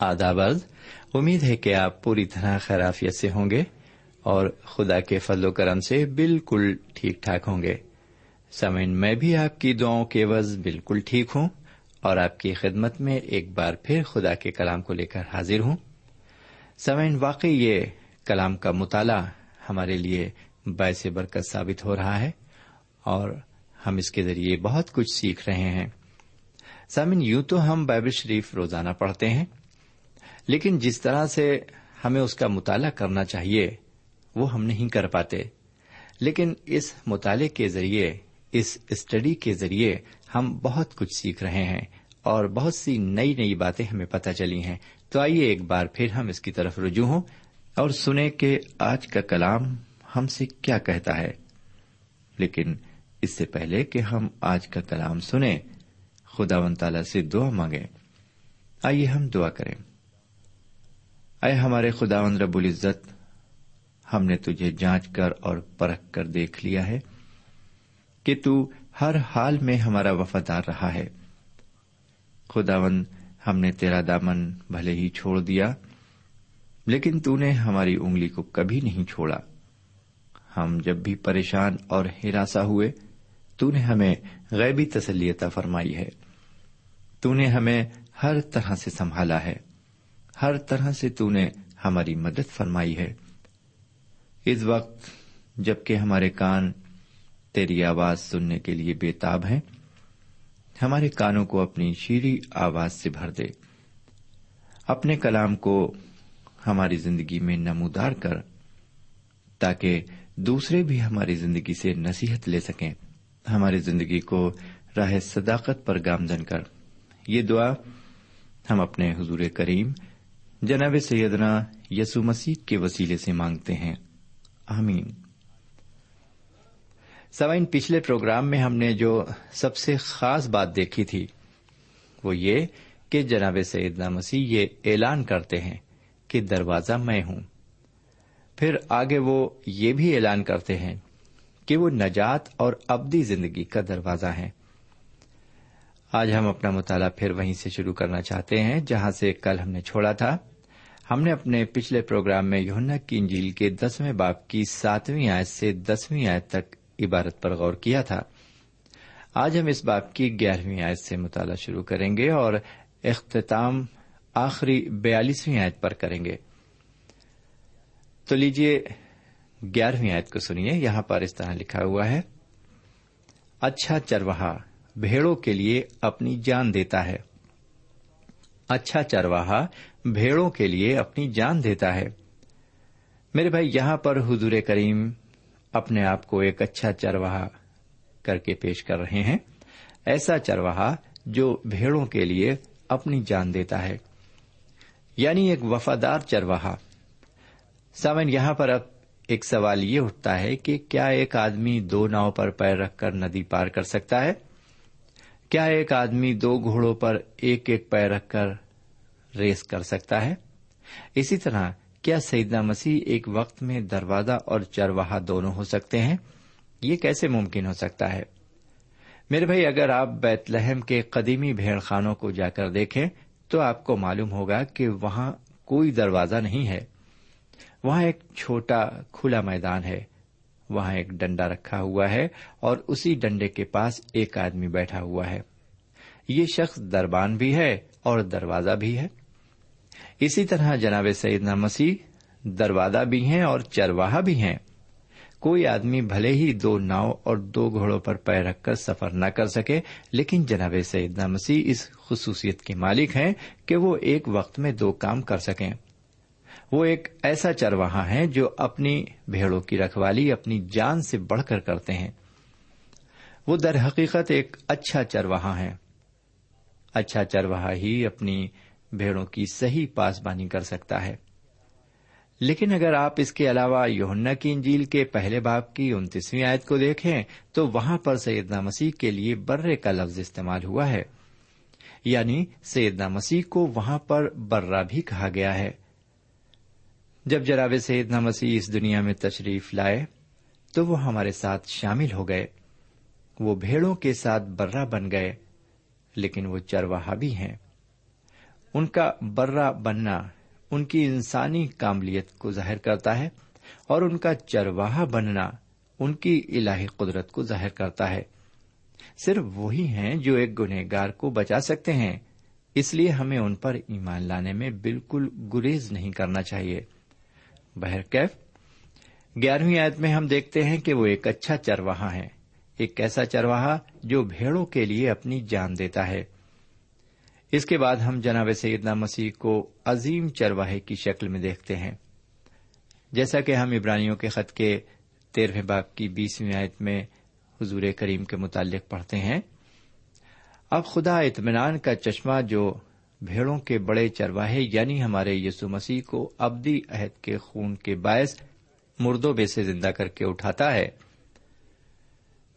آدابز امید ہے کہ آپ پوری طرح خرافیت سے ہوں گے اور خدا کے فضل و کرم سے بالکل ٹھیک ٹھاک ہوں گے۔ سمن میں بھی آپ کی دعاؤں کے عوض بالکل ٹھیک ہوں اور آپ کی خدمت میں ایک بار پھر خدا کے کلام کو لے کر حاضر ہوں۔ سمعین واقعی یہ کلام کا مطالعہ ہمارے لیے باعث برکت ثابت ہو رہا ہے اور ہم اس کے ذریعے بہت کچھ سیکھ رہے ہیں۔ سامن یوں تو ہم بائبل شریف روزانہ پڑھتے ہیں لیکن جس طرح سے ہمیں اس کا مطالعہ کرنا چاہیے، وہ ہم نہیں کر پاتے۔ لیکن اس مطالعے کے ذریعے، اس اسٹڈی کے ذریعے ہم بہت کچھ سیکھ رہے ہیں اور بہت سی نئی نئی باتیں ہمیں پتہ چلی ہیں۔ تو آئیے ایک بار پھر ہم اس کی طرف رجوع ہوں اور سنیں کہ آج کا کلام ہم سے کیا کہتا ہے۔ لیکن اس سے پہلے کہ ہم آج کا کلام سنیں خدا و تعالی سے دعا مانگیں۔ آئیے ہم دعا کریں۔ اے ہمارے خداون رب العزت، ہم نے تجھے جانچ کر اور پرکھ کر دیکھ لیا ہے کہ تو ہر حال میں ہمارا وفادار رہا ہے۔ خداون ہم نے تیرا دامن بھلے ہی چھوڑ دیا، لیکن تو نے ہماری انگلی کو کبھی نہیں چھوڑا۔ ہم جب بھی پریشان اور ہراساں ہوئے، تو نے ہمیں غیبی تسلیتہ فرمائی ہے۔ تو نے ہمیں ہر طرح سے سنبھالا ہے۔ ہر طرح سے تو نے ہماری مدد فرمائی ہے۔ اس وقت جبکہ ہمارے کان تیری آواز سننے کے لیے بےتاب ہیں، ہمارے کانوں کو اپنی شیریں آواز سے بھر دے۔ اپنے کلام کو ہماری زندگی میں نمودار کر، تاکہ دوسرے بھی ہماری زندگی سے نصیحت لے سکیں۔ ہماری زندگی کو راہ صداقت پر گامزن کر۔ یہ دعا ہم اپنے حضور کریم جناب سیدنا یسو مسیح کے وسیلے سے مانگتے ہیں۔ آمین۔ سوائن پچھلے پروگرام میں ہم نے جو سب سے خاص بات دیکھی تھی، وہ یہ کہ جناب سیدنا مسیح یہ اعلان کرتے ہیں کہ دروازہ میں ہوں۔ پھر آگے وہ یہ بھی اعلان کرتے ہیں کہ وہ نجات اور ابدی زندگی کا دروازہ ہے۔ آج ہم اپنا مطالعہ پھر وہیں سے شروع کرنا چاہتے ہیں، جہاں سے کل ہم نے چھوڑا تھا۔ ہم نے اپنے پچھلے پروگرام میں یونا کی انجیل کے دسویں باپ کی ساتویں آیت سے دسویں آیت تک عبارت پر غور کیا تھا۔ آج ہم اس باپ کی گیارہویں آیت سے مطالعہ شروع کریں گے اور اختتام آخری بیالیسویں آیت پر کریں گے۔ تو لیجیے گیارہویں آیت کو سنیے۔ یہاں پر اس طرح لکھا ہوا ہے اچھا چرواہا بھیڑوں کے لیے اپنی جان دیتا ہے۔ اچھا چرواہا بھیڑوں کے لیے اپنی جان دیتا ہے۔ میرے بھائی، یہاں پر حضور کریم اپنے آپ کو ایک اچھا چرواہا کر کے پیش کر رہے ہیں۔ ایسا چرواہا جو بھیڑوں کے لیے اپنی جان دیتا ہے۔ یعنی ایک وفادار چرواہا۔ سامن یہاں پر اب ایک سوال یہ اٹھتا ہے کہ کیا ایک آدمی دو ناؤ پر پیر رکھ کر ندی پار کر سکتا ہے؟ کیا ایک آدمی دو گھوڑوں پر ایک ایک پیر رکھ کر ریس کر سکتا ہے؟ اسی طرح کیا سیدنا مسیح ایک وقت میں دروازہ اور چرواہا دونوں ہو سکتے ہیں؟ یہ کیسے ممکن ہو سکتا ہے؟ میرے بھائی، اگر آپ بیت لحم کے قدیمی بھیڑ خانوں کو جا کر دیکھیں، تو آپ کو معلوم ہوگا کہ وہاں کوئی دروازہ نہیں ہے۔ وہاں ایک چھوٹا کھلا میدان ہے۔ وہاں ایک ڈنڈا رکھا ہوا ہے اور اسی ڈنڈے کے پاس ایک آدمی بیٹھا ہوا ہے۔ یہ شخص دربان بھی ہے اور دروازہ بھی ہے۔ اسی طرح جناب سیدنا مسیح دروازہ بھی ہیں اور چرواہا بھی ہیں۔ کوئی آدمی بھلے ہی دو ناؤ اور دو گھوڑوں پر پیر رکھ کر سفر نہ کر سکے، لیکن جناب سیدنا مسیح اس خصوصیت کے مالک ہیں کہ وہ ایک وقت میں دو کام کر سکیں۔ وہ ایک ایسا چرواہا ہے جو اپنی بھیڑوں کی رکھوالی، اپنی جان سے بڑھ کر کرتے ہیں۔ وہ در حقیقت ایک اچھا چرواہا ہے۔ اچھا چرواہا ہی اپنی بھیڑوں کی صحیح پاسبانی کر سکتا ہے۔ لیکن اگر آپ اس کے علاوہ یوہنا کی انجیل کے پہلے باپ کی انتیسویں آیت کو دیکھیں، تو وہاں پر سیدنا مسیح کے لیے برے کا لفظ استعمال ہوا ہے۔ یعنی سیدنا مسیح کو وہاں پر برا بھی کہا گیا ہے۔ جب جناب سیدنا مسیح اس دنیا میں تشریف لائے، تو وہ ہمارے ساتھ شامل ہو گئے۔ وہ بھیڑوں کے ساتھ برا بن گئے، لیکن وہ چرواہا بھی ہیں۔ ان کا برا بننا ان کی انسانی کاملیت کو ظاہر کرتا ہے، اور ان کا چرواہا بننا ان کی الہی قدرت کو ظاہر کرتا ہے۔ صرف وہی ہیں جو ایک گنہ گار کو بچا سکتے ہیں۔ اس لیے ہمیں ان پر ایمان لانے میں بالکل گریز نہیں کرنا چاہیے۔ بہرکیف گیارہویں آیت میں ہم دیکھتے ہیں کہ وہ ایک اچھا چرواہا ہے، ایک ایسا چرواہا جو بھیڑوں کے لیے اپنی جان دیتا ہے۔ اس کے بعد ہم جناب سیدنا مسیح کو عظیم چرواہے کی شکل میں دیکھتے ہیں۔ جیسا کہ ہم ابرانیوں کے خط کے تیرہویں باپ کی بیسویں آیت میں حضور کریم کے متعلق پڑھتے ہیں۔ اب خدا اطمینان کا چشمہ جو بھیڑوں کے بڑے چرواہے یعنی ہمارے یسو مسیح کو ابدی عہد کے خون کے باعث مردوں میں سے زندہ کر کے اٹھاتا ہے۔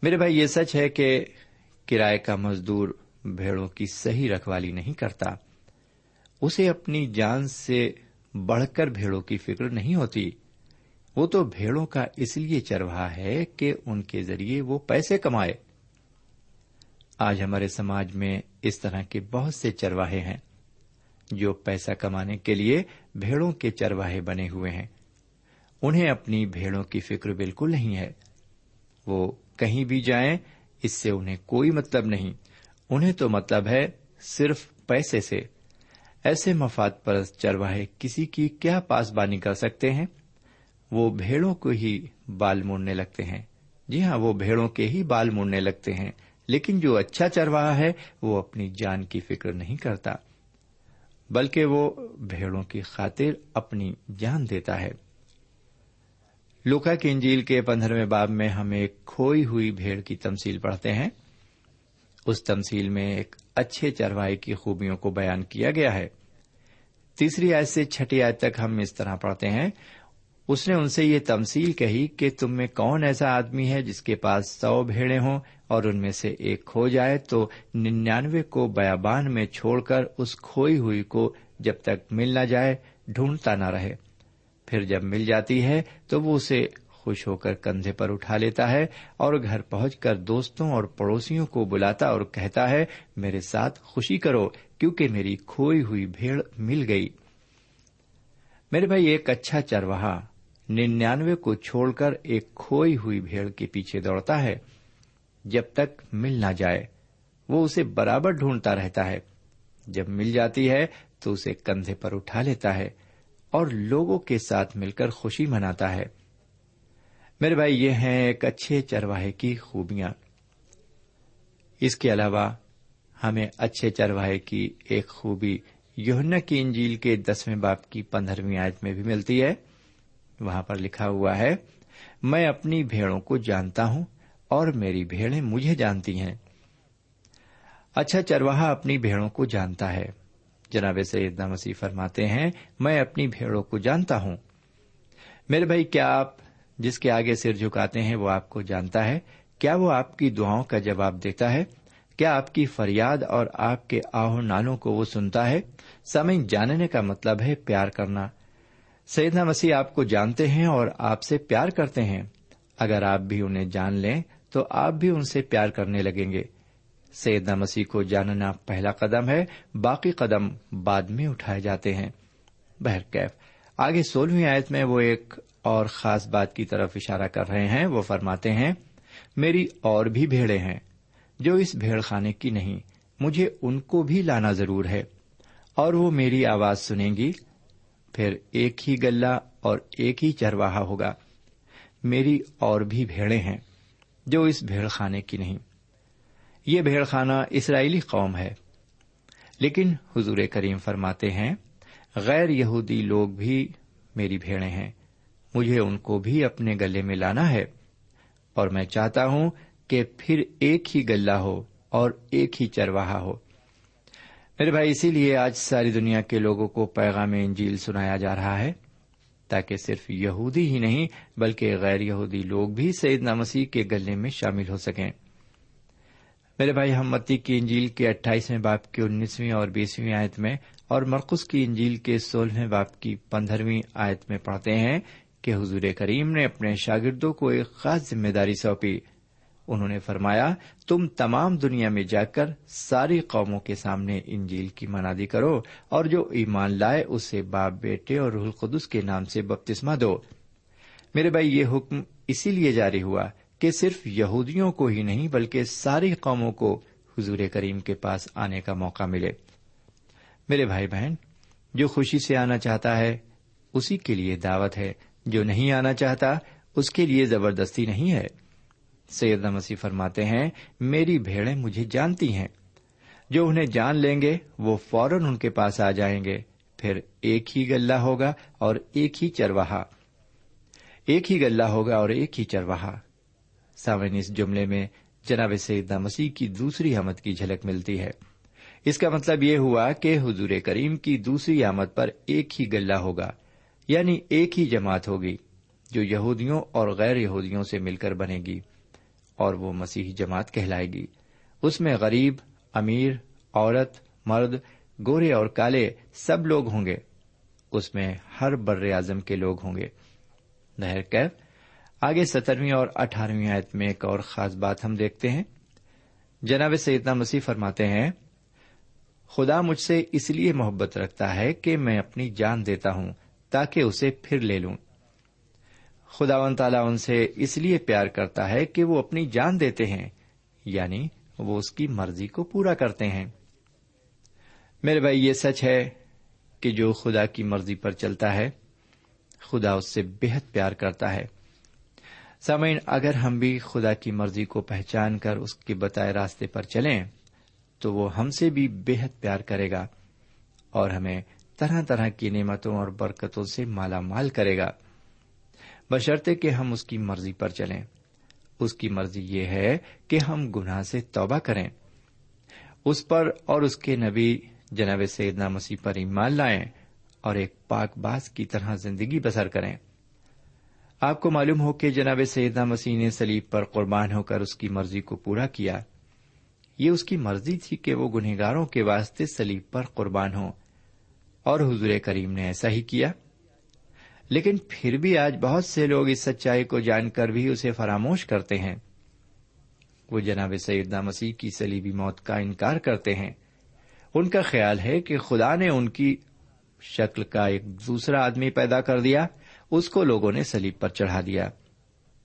میرے بھائی، یہ سچ ہے کہ کرائے کا مزدور بھیڑوں کی صحیح رکھوالی نہیں کرتا۔ اسے اپنی جان سے بڑھ کر بھیڑوں کی فکر نہیں ہوتی۔ وہ تو بھیڑوں کا اس لیے چرواہا ہے کہ ان کے ذریعے وہ پیسے کمائے۔ آج ہمارے سماج میں اس طرح کے بہت سے چرواہے ہیں۔ جو پیسہ کمانے کے لیے بھیڑوں کے چرواہے بنے ہوئے ہیں۔ انہیں اپنی بھیڑوں کی فکر بالکل نہیں ہے۔ وہ کہیں بھی جائیں، اس سے انہیں کوئی مطلب نہیں۔ انہیں تو مطلب ہے صرف پیسے سے۔ ایسے مفاد پرست چرواہے کسی کی کیا پاسبانی کر سکتے ہیں؟ وہ بھیڑوں کو ہی بال موڑنے لگتے ہیں۔ جی ہاں وہ بھیڑوں کے ہی بال موڑنے لگتے ہیں۔ لیکن جو اچھا چرواہا ہے، وہ اپنی جان کی فکر نہیں کرتا۔ بلکہ وہ بھیڑوں کی خاطر اپنی جان دیتا ہے۔ لوکا کی انجیل کے پندرہویں باب میں ہم ایک کھوئی ہوئی بھیڑ کی تمثیل پڑھتے ہیں۔ اس تمثیل میں ایک اچھے چروائی کی خوبیوں کو بیان کیا گیا ہے۔ تیسری آیت سے چھٹی آیت تک ہم اس طرح پڑھتے ہیں۔ اس نے ان سے یہ تمثیل کہی کہ تم میں کون ایسا آدمی ہے جس کے پاس سو بھیڑے ہوں اور ان میں سے ایک کھو جائے تو ننانوے کو بیابان میں چھوڑ کر اس کھوئی ہوئی کو جب تک مل نہ جائے ڈھونڈتا نہ رہے۔ پھر جب مل جاتی ہے تو وہ اسے خوش ہو کر کندھے پر اٹھا لیتا ہے اور گھر پہنچ کر دوستوں اور پڑوسیوں کو بلاتا اور کہتا ہے، میرے ساتھ خوشی کرو کیونکہ میری کھوئی ہوئی بھیڑ مل گئی۔ میرے بھائی، ایک اچھا چرواہا۔ ننانوے کو چھوڑ کر ایک کھوئی ہوئی بھیڑ کے پیچھے دوڑتا ہے۔ جب تک مل نہ جائے، وہ اسے برابر ڈھونڈتا رہتا ہے۔ جب مل جاتی ہے، تو اسے کندھے پر اٹھا لیتا ہے اور لوگوں کے ساتھ مل کر خوشی مناتا ہے۔ میرے بھائی، یہ ہیں ایک اچھے چرواہے کی خوبیاں۔ اس کے علاوہ، ہمیں اچھے چرواہے کی ایک خوبی یوہنا کی انجیل کے دسویں باپ کی پندرہویں آیت میں بھی ملتی ہے۔ وہاں پر لکھا ہوا ہے، میں اپنی بھیڑوں کو جانتا ہوں اور میری بھیڑیں مجھے جانتی ہیں۔ اچھا چرواہا اپنی بھیڑوں کو جانتا ہے۔ جناب سیدنا مسیح فرماتے ہیں، میں اپنی بھیڑوں کو جانتا ہوں۔ میرے بھائی، کیا آپ جس کے آگے سر جھکاتے ہیں، وہ آپ کو جانتا ہے؟ کیا وہ آپ کی دعاؤں کا جواب دیتا ہے؟ کیا آپ کی فریاد اور آپ کے آہو نالوں کو وہ سنتا ہے؟ سمے جاننے کا مطلب ہے پیار کرنا۔ سیدنا مسیح آپ کو جانتے ہیں اور آپ سے پیار کرتے ہیں۔ اگر آپ بھی انہیں جان لیں تو آپ بھی ان سے پیار کرنے لگیں گے۔ سیدنا مسیح کو جاننا پہلا قدم ہے، باقی قدم بعد میں اٹھائے جاتے ہیں۔ بہرکیف آگے سولہویں آیت میں وہ ایک اور خاص بات کی طرف اشارہ کر رہے ہیں۔ وہ فرماتے ہیں، میری اور بھی بھیڑے ہیں، جو اس بھیڑ خانے کی نہیں، مجھے ان کو بھی لانا ضرور ہے اور وہ میری آواز سنیں گی۔ پھر ایک ہی گلا اور ایک ہی چرواہا ہوگا۔ میری اور بھی بھیڑے ہیں جو اس بھیڑ خانے کی نہیں۔ یہ بھیڑ خانہ اسرائیلی قوم ہے۔ لیکن حضور کریم فرماتے ہیں، غیر یہودی لوگ بھی میری بھیڑے ہیں۔ مجھے ان کو بھی اپنے گلے میں لانا ہے۔ اور میں چاہتا ہوں کہ پھر ایک ہی گلا ہو اور ایک ہی چرواہا ہو۔ میرے بھائی، اسی لیے آج ساری دنیا کے لوگوں کو پیغام انجیل سنایا جا رہا ہے، تاکہ صرف یہودی ہی نہیں، بلکہ غیر یہودی لوگ بھی سعید مسیح کے گلے میں شامل ہو سکیں۔ میرے بھائی، ہم متی کی انجیل کے اٹھائیسویں باپ کی انیسویں اور بیسویں آیت میں اور مرکز کی انجیل کے سولہویں باپ کی پندرہویں آیت میں پڑھتے ہیں کہ حضور کریم نے اپنے شاگردوں کو ایک خاص ذمہ داری سونپی۔ انہوں نے فرمایا، تم تمام دنیا میں جا کر ساری قوموں کے سامنے انجیل کی منادی کرو اور جو ایمان لائے اسے باپ بیٹے اور روح القدس کے نام سے بپتسمہ دو۔ میرے بھائی، یہ حکم اسی لیے جاری ہوا کہ صرف یہودیوں کو ہی نہیں بلکہ ساری قوموں کو حضور کریم کے پاس آنے کا موقع ملے۔ میرے بھائی بہن، جو خوشی سے آنا چاہتا ہے، اسی کے لیے دعوت ہے۔ جو نہیں آنا چاہتا، اس کے لیے زبردستی نہیں ہے۔ سیدنا مسیح فرماتے ہیں، میری بھیڑیں مجھے جانتی ہیں۔ جو انہیں جان لیں گے، وہ فوراً ان کے پاس آ جائیں گے۔ پھر ایک ہی گلہ ہوگا اور ایک ہی چرواہا۔ ایک ہی گلہ ہوگا اور ایک ہی چرواہا۔ سامن اس جملے میں جناب سیدنا مسیح کی دوسری آمد کی جھلک ملتی ہے۔ اس کا مطلب یہ ہوا کہ حضور کریم کی دوسری آمد پر ایک ہی گلہ ہوگا یعنی ایک ہی جماعت ہوگی، جو یہودیوں اور غیر یہودیوں سے مل کر بنے گی۔ اور وہ مسیحی جماعت کہلائے گی۔ اس میں غریب، امیر، عورت، مرد، گورے اور کالے سب لوگ ہوں گے۔ اس میں ہر بر اعظم کے لوگ ہوں گے۔ نہر کیف، آگے سترویں اور اٹھارہویں آیت میں ایک اور خاص بات ہم دیکھتے ہیں۔ جناب سیدنا مسیح فرماتے ہیں، خدا مجھ سے اس لیے محبت رکھتا ہے کہ میں اپنی جان دیتا ہوں تاکہ اسے پھر لے لوں۔ خدا و تعالیٰ ان سے اس لیے پیار کرتا ہے کہ وہ اپنی جان دیتے ہیں یعنی وہ اس کی مرضی کو پورا کرتے ہیں۔ میرے بھائی، یہ سچ ہے کہ جو خدا کی مرضی پر چلتا ہے، خدا اس سے بےحد پیار کرتا ہے۔ سامعین، اگر ہم بھی خدا کی مرضی کو پہچان کر اس کے بتائے راستے پر چلیں، تو وہ ہم سے بھی بےحد پیار کرے گا اور ہمیں طرح طرح کی نعمتوں اور برکتوں سے مالا مال کرے گا۔ بشرطے کہ ہم اس کی مرضی پر چلیں۔ اس کی مرضی یہ ہے کہ ہم گناہ سے توبہ کریں۔ اس پر اور اس کے نبی جناب سیدنا مسیح پر ایمان لائیں اور ایک پاک باز کی طرح زندگی بسر کریں۔ آپ کو معلوم ہو کہ جناب سیدنا مسیح نے سلیب پر قربان ہو کر اس کی مرضی کو پورا کیا۔ یہ اس کی مرضی تھی کہ وہ گنہگاروں کے واسطے سلیب پر قربان ہوں اور حضور کریم نے ایسا ہی کیا۔ لیکن پھر بھی آج بہت سے لوگ اس سچائی کو جان کر بھی اسے فراموش کرتے ہیں۔ وہ جناب سیدنا مسیح کی سلیبی موت کا انکار کرتے ہیں۔ ان کا خیال ہے کہ خدا نے ان کی شکل کا ایک دوسرا آدمی پیدا کر دیا، اس کو لوگوں نے سلیب پر چڑھا دیا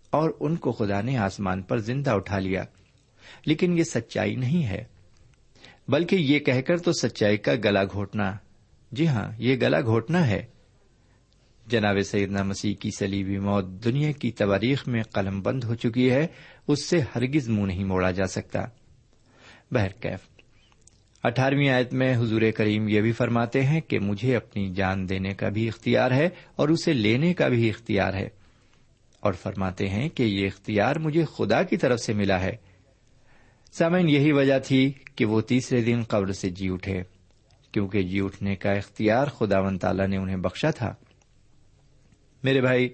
اور ان کو خدا نے آسمان پر زندہ اٹھا لیا۔ لیکن یہ سچائی نہیں ہے۔ بلکہ یہ کہہ کر تو سچائی کا گلا گھوٹنا جی ہاں یہ گلا گھوٹنا ہے۔ جناب سیدنا مسیح کی سلیبی موت دنیا کی تواریخ میں قلم بند ہو چکی ہے، اس سے ہرگز منہ نہیں موڑا جا سکتا۔ بہرکیف اٹھارہویں آیت میں حضور کریم یہ بھی فرماتے ہیں کہ مجھے اپنی جان دینے کا بھی اختیار ہے اور اسے لینے کا بھی اختیار ہے۔ اور فرماتے ہیں کہ یہ اختیار مجھے خدا کی طرف سے ملا ہے۔ سامن یہی وجہ تھی کہ وہ تیسرے دن قبر سے جی اٹھے، کیونکہ جی اٹھنے کا اختیار خدا ون تعالیٰ نے انہیں بخشا تھا۔ میرے بھائی،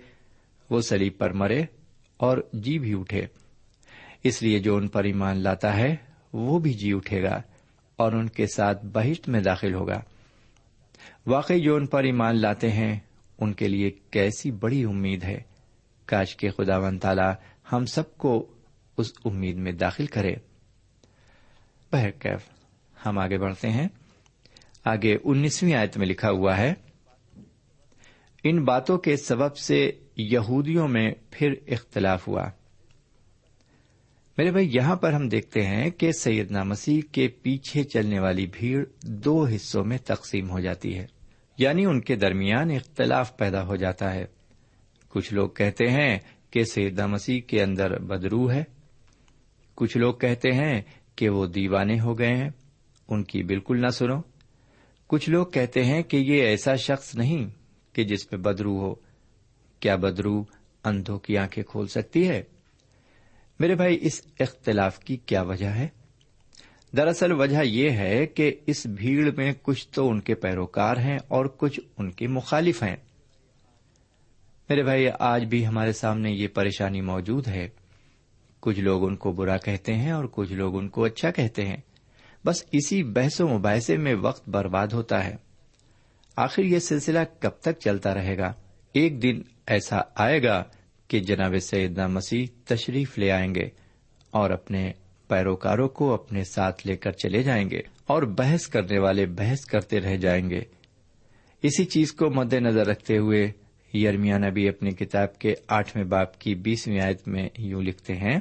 وہ سلیب پر مرے اور جی بھی اٹھے۔ اس لیے جو ان پر ایمان لاتا ہے، وہ بھی جی اٹھے گا اور ان کے ساتھ بہشت میں داخل ہوگا۔ واقعی جو ان پر ایمان لاتے ہیں، ان کے لیے کیسی بڑی امید ہے۔ کاش کے خدا ون تعالی ہم سب کو اس امید میں داخل کرے۔ بہرکیف، ہم آگے بڑھتے ہیں۔ آگے انیسویں آیت میں لکھا ہوا ہے ان باتوں کے سبب سے یہودیوں میں پھر اختلاف ہوا۔ میرے بھائی، یہاں پر ہم دیکھتے ہیں کہ سیدنا مسیح کے پیچھے چلنے والی بھیڑ دو حصوں میں تقسیم ہو جاتی ہے یعنی ان کے درمیان اختلاف پیدا ہو جاتا ہے۔ کچھ لوگ کہتے ہیں کہ سیدنا مسیح کے اندر بدرو ہے۔ کچھ لوگ کہتے ہیں کہ وہ دیوانے ہو گئے ہیں۔ ان کی بالکل نہ سنو۔ کچھ لوگ کہتے ہیں کہ یہ ایسا شخص نہیں۔ کہ جس پہ بدرو ہو، کیا بدرو اندھوں کی آنکھیں کھول سکتی ہے؟ میرے بھائی، اس اختلاف کی کیا وجہ ہے؟ دراصل وجہ یہ ہے کہ اس بھیڑ میں کچھ تو ان کے پیروکار ہیں اور کچھ ان کے مخالف ہیں۔ میرے بھائی، آج بھی ہمارے سامنے یہ پریشانی موجود ہے۔ کچھ لوگ ان کو برا کہتے ہیں اور کچھ لوگ ان کو اچھا کہتے ہیں۔ بس اسی بحث و مباحثے میں وقت برباد ہوتا ہے۔ آخر یہ سلسلہ کب تک چلتا رہے گا؟ ایک دن ایسا آئے گا کہ جناب سیدنا مسیح تشریف لے آئیں گے اور اپنے پیروکاروں کو اپنے ساتھ لے کر چلے جائیں گے اور بحث کرنے والے بحث کرتے رہ جائیں گے۔ اسی چیز کو مد نظر رکھتے ہوئے یرمیا نبی اپنی کتاب کے آٹھویں باپ کی بیسویں آیت میں یوں لکھتے ہیں،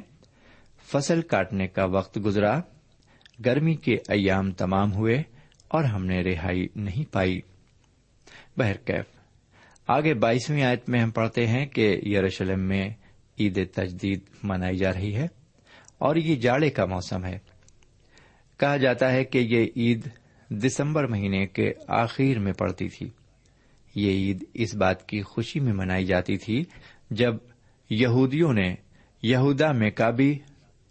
فصل کاٹنے کا وقت گزرا، گرمی کے ایام تمام ہوئے اور ہم نے رہائی نہیں پائی۔ بہرکیف آگے بائیسویں آیت میں ہم پڑھتے ہیں کہ یروشلم میں عید تجدید منائی جا رہی ہے اور یہ جاڑے کا موسم ہے۔ کہا جاتا ہے کہ یہ عید دسمبر مہینے کے آخر میں پڑتی تھی۔ یہ عید اس بات کی خوشی میں منائی جاتی تھی جب یہودیوں نے یہودا میں کابی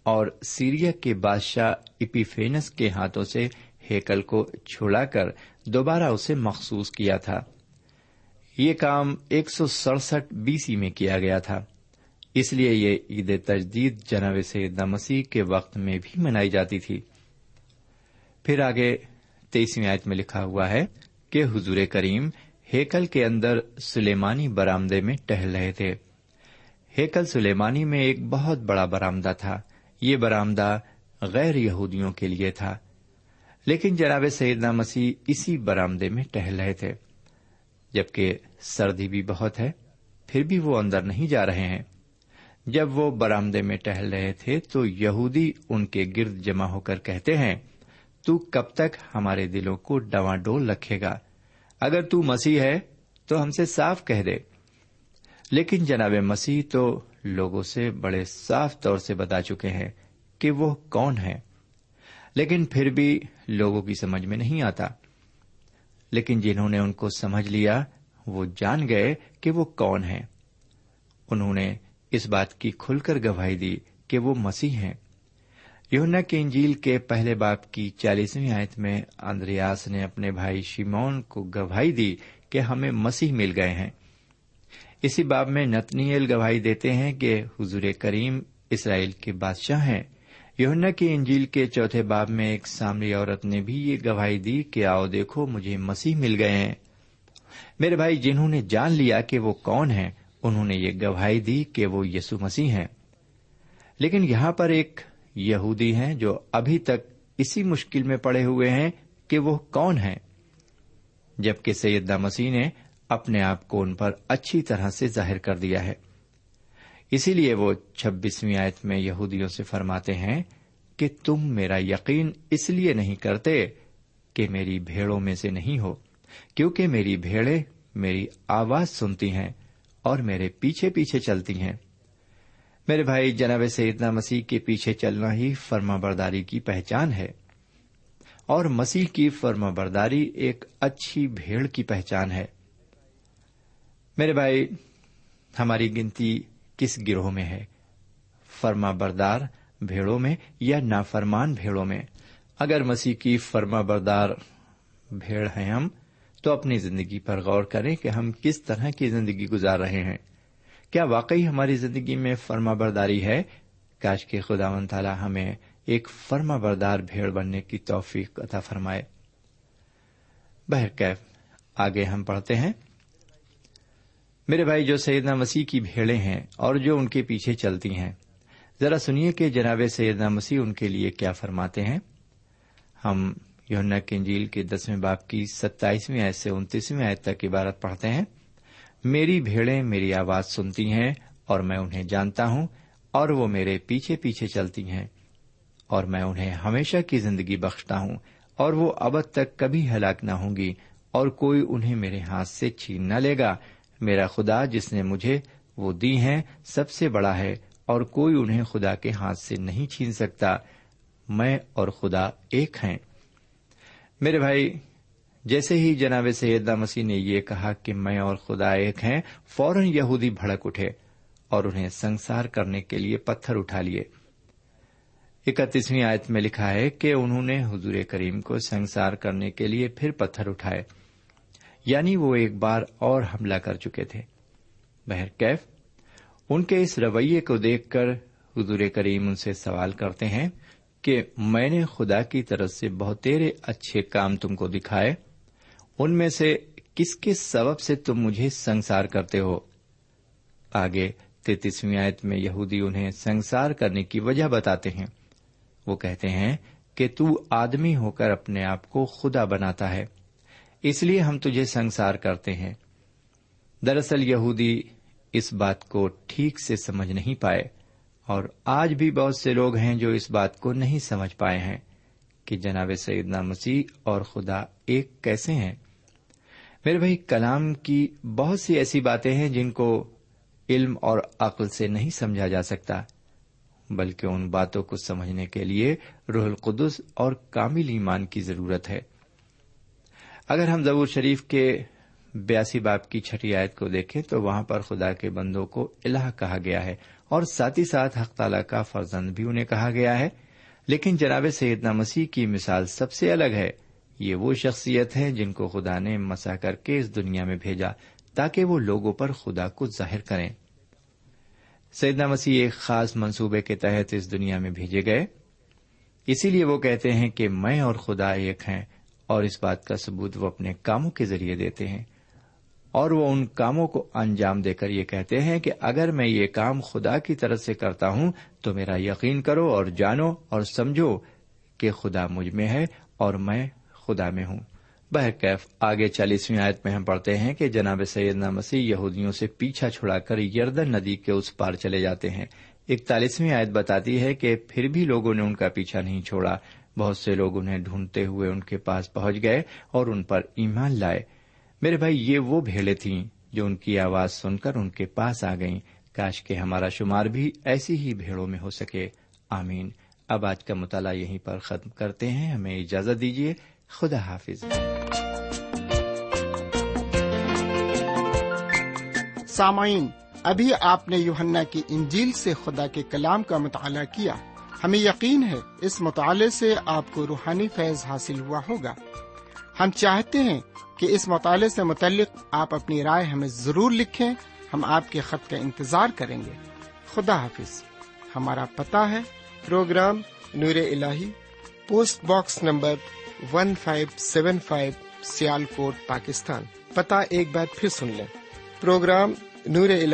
اور سیریا کے بادشاہ اپیفینس کے ہاتھوں سے ہیکل کو چھڑا کر دوبارہ اسے مخصوص کیا تھا۔ یہ کام ایک سو سڑسٹھ بیسی میں کیا گیا تھا۔ اس لیے یہ عید تجدید جناب سیدنا مسیح کے وقت میں بھی منائی جاتی تھی۔ پھر آگے تیسویں آیت میں لکھا ہوا ہے کہ حضور کریم ہیکل کے اندر سلیمانی برامدے میں ٹہل رہے تھے۔ ہیکل سلیمانی میں ایک بہت بڑا برامدہ تھا۔ یہ برامدہ غیر یہودیوں کے لیے تھا۔ لیکن جناب سیدنا مسیح اسی برامدے میں ٹہل رہے تھے۔ جبکہ سردی بھی بہت ہے، پھر بھی وہ اندر نہیں جا رہے ہیں۔ جب وہ برامدے میں ٹہل رہے تھے تو یہودی ان کے گرد جمع ہو کر کہتے ہیں، تو کب تک ہمارے دلوں کو ڈواں ڈول رکھے گا؟ اگر تو مسیح ہے تو ہم سے صاف کہہ دے۔ لیکن جناب مسیح تو لوگوں سے بڑے صاف طور سے بتا چکے ہیں کہ وہ کون ہے لیکن پھر بھی لوگوں کی سمجھ میں نہیں آتا۔ لیکن جنہوں نے ان کو سمجھ لیا، وہ جان گئے کہ وہ کون ہے انہوں نے اس بات کی کھل کر گواہی دی کہ وہ مسیح ہیں۔ یونا کی انجیل کے پہلے باپ کی چالیسویں آیت میں اندریاس نے اپنے بھائی شیمون کو گواہی دی کہ ہمیں مسیح مل گئے ہیں۔ اسی باب میں نتنیل گواہی دیتے ہیں کہ حضور کریم اسرائیل کے بادشاہ ہیں۔ یونا کی انجیل کے چوتھے باب میں ایک سامری عورت نے بھی یہ گواہی دی کہ آؤ دیکھو مجھے مسیح مل گئے ہیں۔ میرے بھائی، جنہوں نے جان لیا کہ وہ کون ہیں، انہوں نے یہ گواہی دی کہ وہ یسو مسیح ہیں۔ لیکن یہاں پر ایک یہودی ہیں جو ابھی تک اسی مشکل میں پڑے ہوئے ہیں کہ وہ کون ہیں۔ جبکہ سیدہ مسیح نے اپنے آپ کو ان پر اچھی طرح سے ظاہر کر دیا ہے۔ اسی لیے وہ چھبیسویں آیت میں یہودیوں سے فرماتے ہیں کہ تم میرا یقین اس لیے نہیں کرتے کہ میری بھیڑوں میں سے نہیں ہو، کیونکہ میری بھیڑے میری آواز سنتی ہیں اور میرے پیچھے پیچھے چلتی ہیں۔ میرے بھائی، جناب سیدنا مسیح کے پیچھے چلنا ہی فرما برداری کی پہچان ہے، اور مسیح کی فرما برداری ایک اچھی بھیڑ کی پہچان ہے۔ میرے بھائی، ہماری گنتی کس گروہ میں ہے؟ فرما بردار بھیڑوں میں یا نافرمان بھیڑوں میں؟ اگر مسیح کی فرما بردار بھیڑ ہیں ہم، تو اپنی زندگی پر غور کریں کہ ہم کس طرح کی زندگی گزار رہے ہیں۔ کیا واقعی ہماری زندگی میں فرما برداری ہے؟ کاش کے خدا و تعالی ہمیں ایک فرما بردار بھیڑ بننے کی توفیق عطا فرمائے۔ بہرکیف، آگے ہم پڑھتے ہیں۔ میرے بھائی، جو سیدنا مسیح کی بھیڑے ہیں اور جو ان کے پیچھے چلتی ہیں، ذرا سنیے کہ جناب سیدنا مسیح ان کے لیے کیا فرماتے ہیں۔ ہم یونا کے انجیل کے دسویں باپ کی ستائیسویں آیت سے انتیسویں آیت تک عبارت پڑھتے ہیں۔ میری بھیڑیں میری آواز سنتی ہیں اور میں انہیں جانتا ہوں اور وہ میرے پیچھے پیچھے چلتی ہیں اور میں انہیں ہمیشہ کی زندگی بخشتا ہوں اور وہ ابد تک کبھی ہلاک نہ ہوں گی اور کوئی انہیں میرے ہاتھ سے چھین نہ لے گا۔ میرا خدا جس نے مجھے وہ دی ہیں سب سے بڑا ہے اور کوئی انہیں خدا کے ہاتھ سے نہیں چھین سکتا۔ میں اور خدا ایک ہیں۔ میرے بھائی، جیسے ہی جناب سیدہ مسیح نے یہ کہا کہ میں اور خدا ایک ہیں، فوراً یہودی بھڑک اٹھے اور انہیں سنسار کرنے کے لیے پتھر اٹھا لیے۔ اکتیسویں آیت میں لکھا ہے کہ انہوں نے حضور کریم کو سنسار کرنے کے لیے پھر پتھر اٹھائے۔ یعنی وہ ایک بار اور حملہ کر چکے تھے۔ بہر کیف، ان کے اس رویے کو دیکھ کر حضور کریم ان سے سوال کرتے ہیں کہ میں نے خدا کی طرف سے بہترے اچھے کام تم کو دکھائے، ان میں سے کس کس سبب سے تم مجھے سنسار کرتے ہو؟ آگے تینتیسویں آیت میں یہودی انہیں سنسار کرنے کی وجہ بتاتے ہیں۔ وہ کہتے ہیں کہ تو آدمی ہو کر اپنے آپ کو خدا بناتا ہے۔ اس لیے ہم تجھے سنسار کرتے ہیں۔ دراصل یہودی اس بات کو ٹھیک سے سمجھ نہیں پائے، اور آج بھی بہت سے لوگ ہیں جو اس بات کو نہیں سمجھ پائے ہیں کہ جناب سیدنا مسیح اور خدا ایک کیسے ہیں۔ میرے بھائی، کلام کی بہت سی ایسی باتیں ہیں جن کو علم اور عقل سے نہیں سمجھا جا سکتا، بلکہ ان باتوں کو سمجھنے کے لیے روح القدس اور کامل ایمان کی ضرورت ہے۔ اگر ہم زبور شریف کے بیاسی باپ کی چھٹی آیت کو دیکھیں تو وہاں پر خدا کے بندوں کو الہ کہا گیا ہے اور ساتھ ہی ساتھ حق تعالی کا فرزند بھی انہیں کہا گیا ہے۔ لیکن جناب سیدنا مسیح کی مثال سب سے الگ ہے۔ یہ وہ شخصیت ہے جن کو خدا نے مسا کر کے اس دنیا میں بھیجا تاکہ وہ لوگوں پر خدا کو ظاہر کریں۔ سیدنا مسیح ایک خاص منصوبے کے تحت اس دنیا میں بھیجے گئے۔ اسی لیے وہ کہتے ہیں کہ میں اور خدا ایک ہیں۔ اور اس بات کا ثبوت وہ اپنے کاموں کے ذریعے دیتے ہیں۔ اور وہ ان کاموں کو انجام دے کر یہ کہتے ہیں کہ اگر میں یہ کام خدا کی طرف سے کرتا ہوں تو میرا یقین کرو اور جانو اور سمجھو کہ خدا مجھ میں ہے اور میں خدا میں ہوں۔ بہرکیف، آگے چالیسویں آیت میں ہم پڑھتے ہیں کہ جناب سیدنا مسیح یہودیوں سے پیچھا چھڑا کر یردن ندی کے اس پار چلے جاتے ہیں۔ اکتالیسویں آیت بتاتی ہے کہ پھر بھی لوگوں نے ان کا پیچھا نہیں چھوڑا۔ بہت سے لوگ انہیں ڈھونڈتے ہوئے ان کے پاس پہنچ گئے اور ان پر ایمان لائے۔ میرے بھائی، یہ وہ بھیڑے تھیں جو ان کی آواز سن کر ان کے پاس آ گئیں۔ کاش کے ہمارا شمار بھی ایسی ہی بھیڑوں میں ہو سکے۔ آمین۔ اب آج کا مطالعہ یہیں پر ختم کرتے ہیں۔ ہمیں اجازت دیجیے۔ خدا حافظ۔ سامعین، ابھی آپ نے یوہنا کی انجیل سے خدا کے کلام کا مطالعہ کیا۔ ہمیں یقین ہے اس مطالعے سے آپ کو روحانی فیض حاصل ہوا ہوگا۔ ہم چاہتے ہیں کہ اس مطالعے سے متعلق آپ اپنی رائے ہمیں ضرور لکھیں، ہم آپ کے خط کا انتظار کریں گے۔ خدا حافظ۔ ہمارا پتہ ہے، programme Noor al post box number one five seven five Sialkot, Pakistan. پتہ ایک بار پھر سن لیں۔ پروگرام نور ال